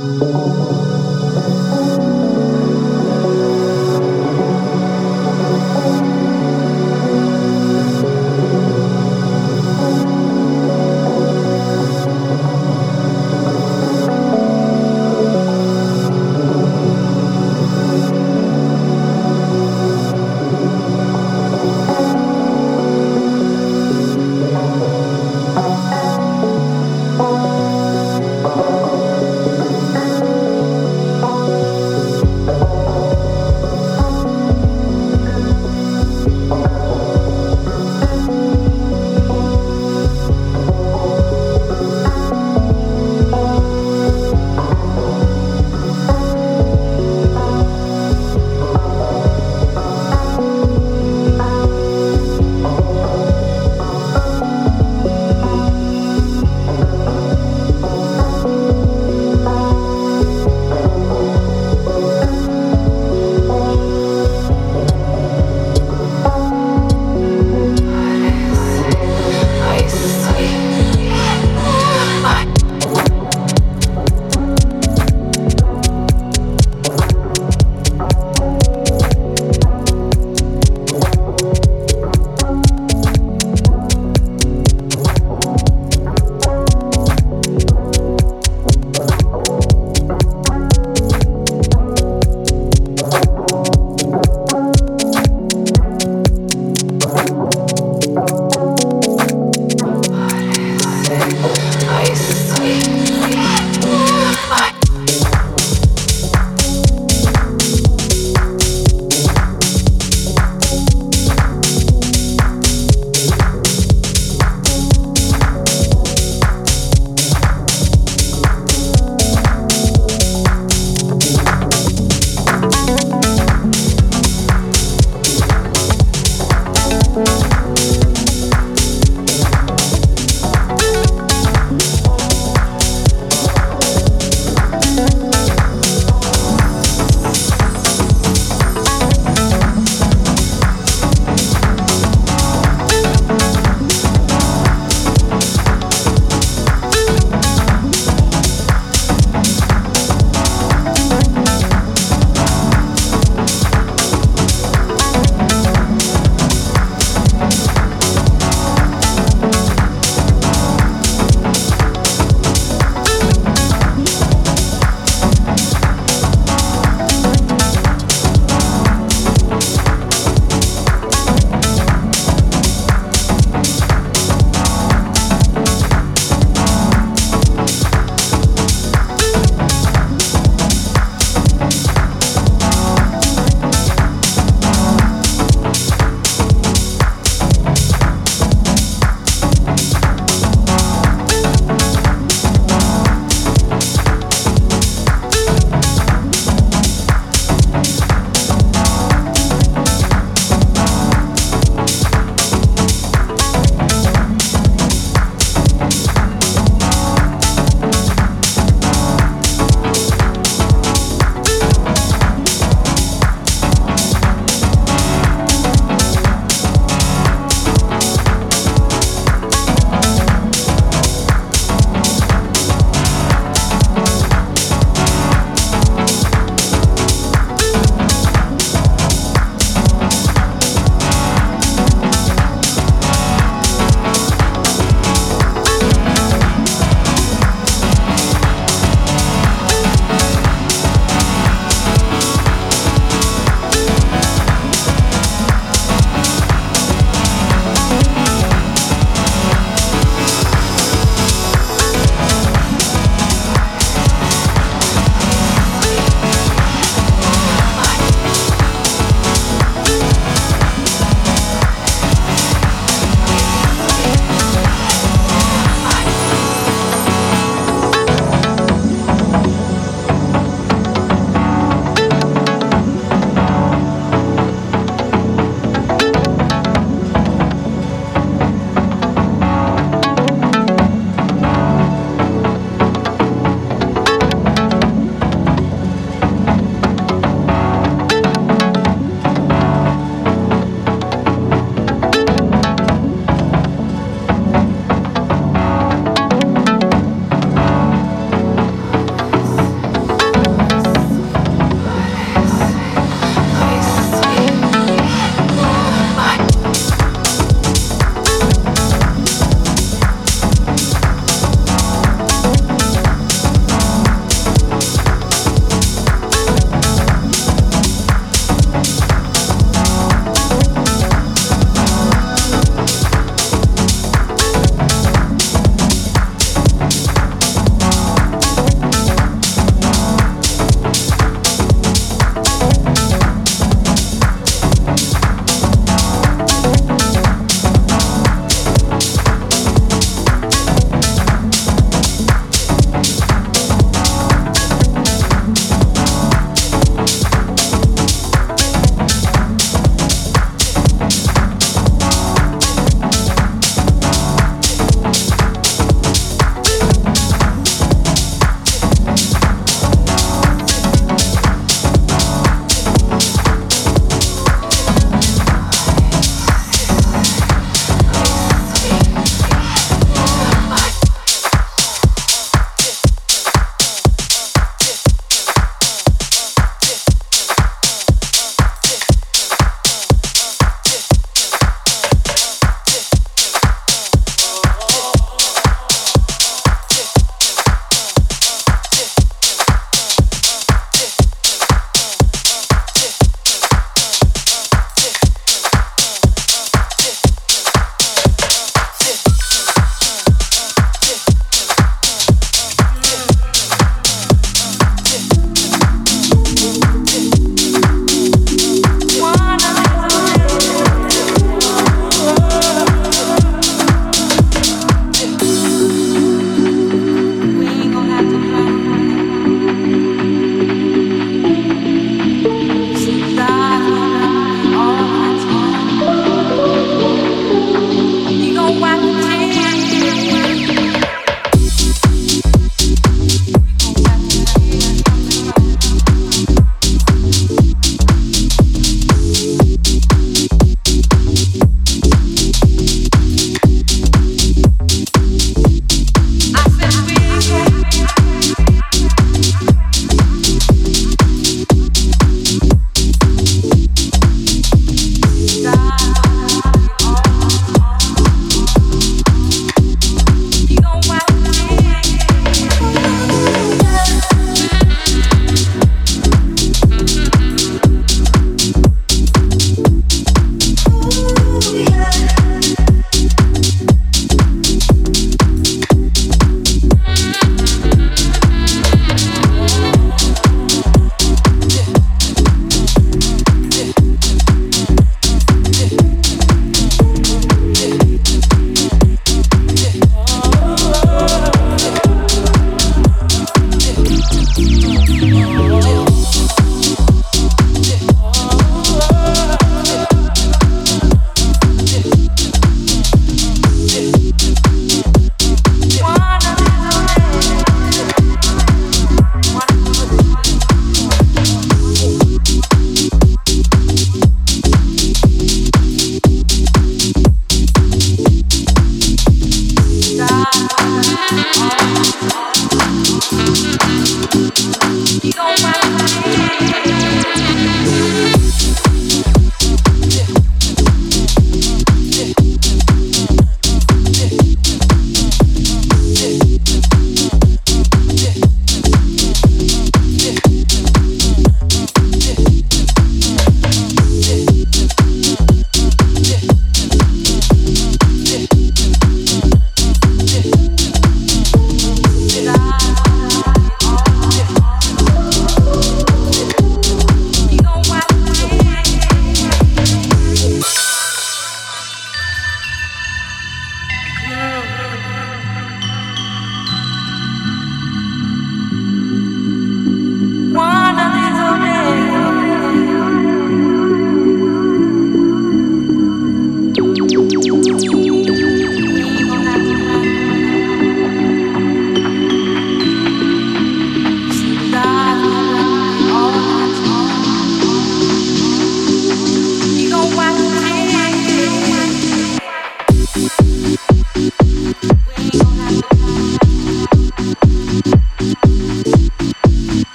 thank you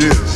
years.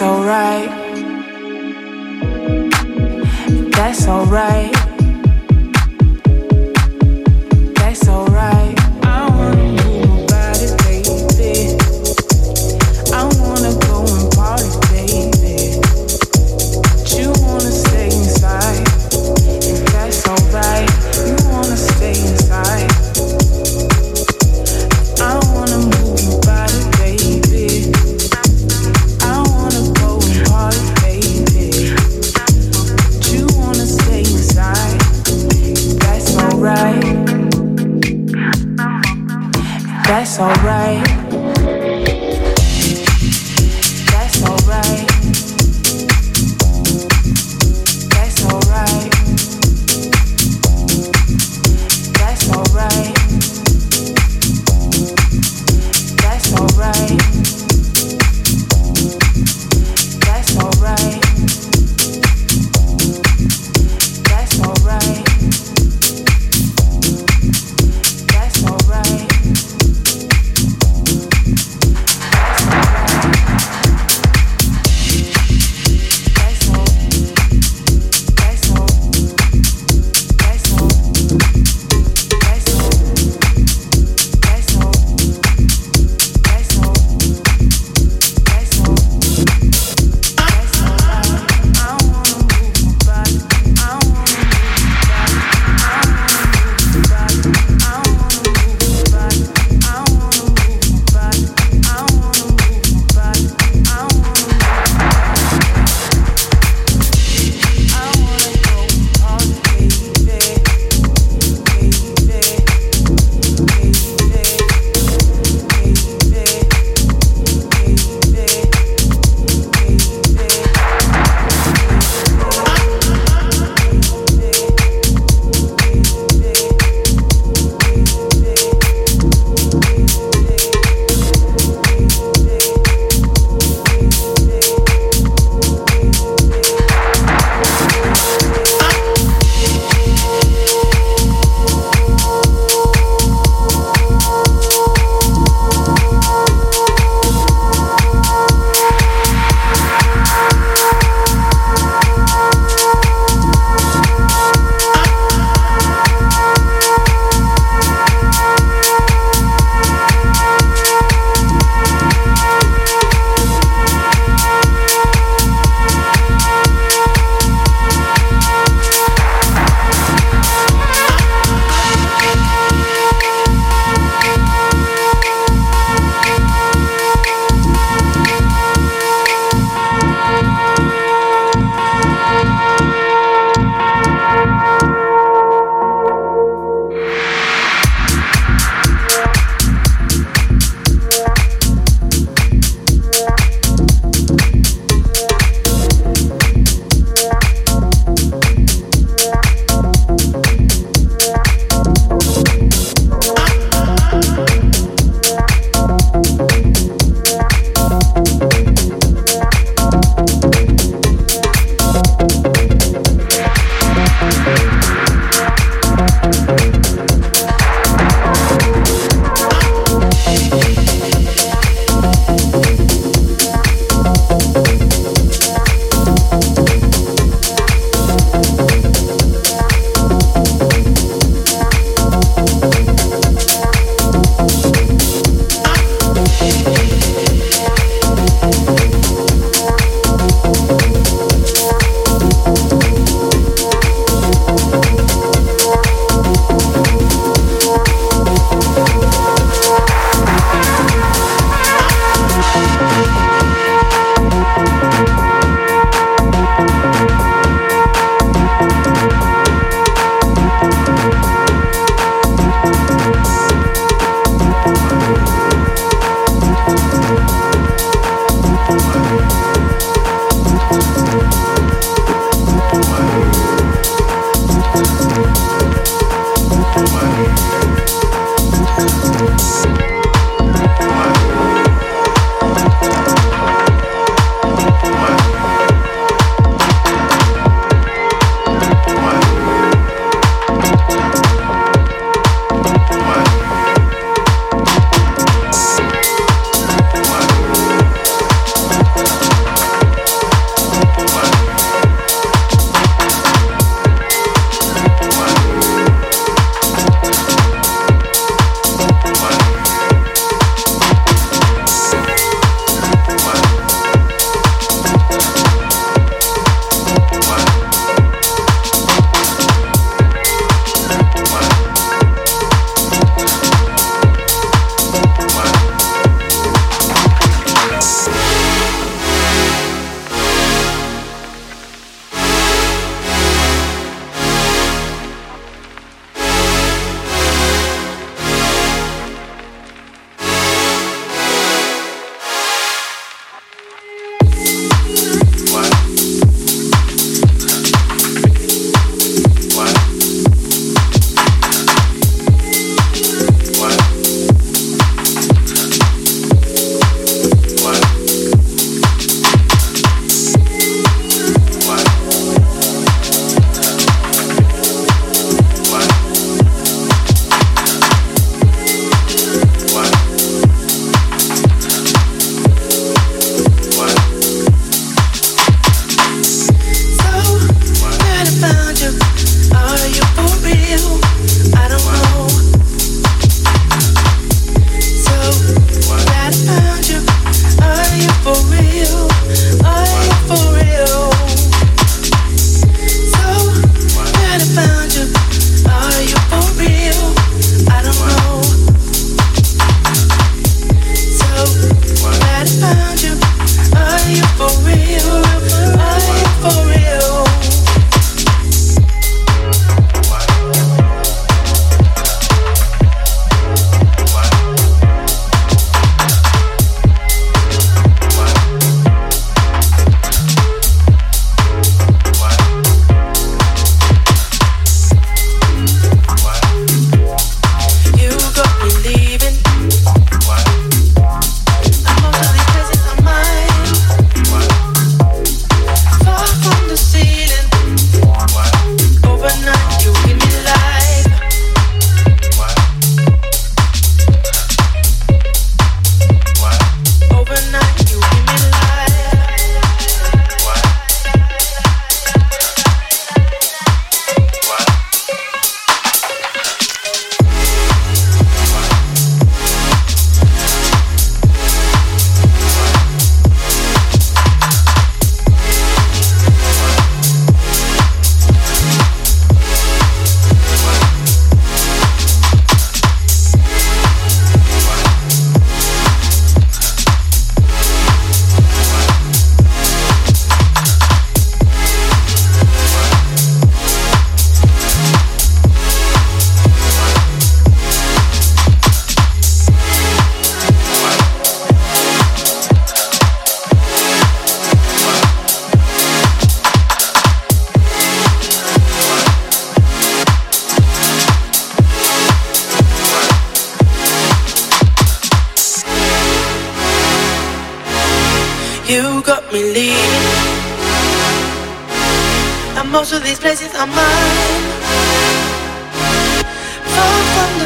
Alright.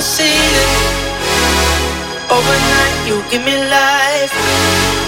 Ceiling. Overnight, you give me life.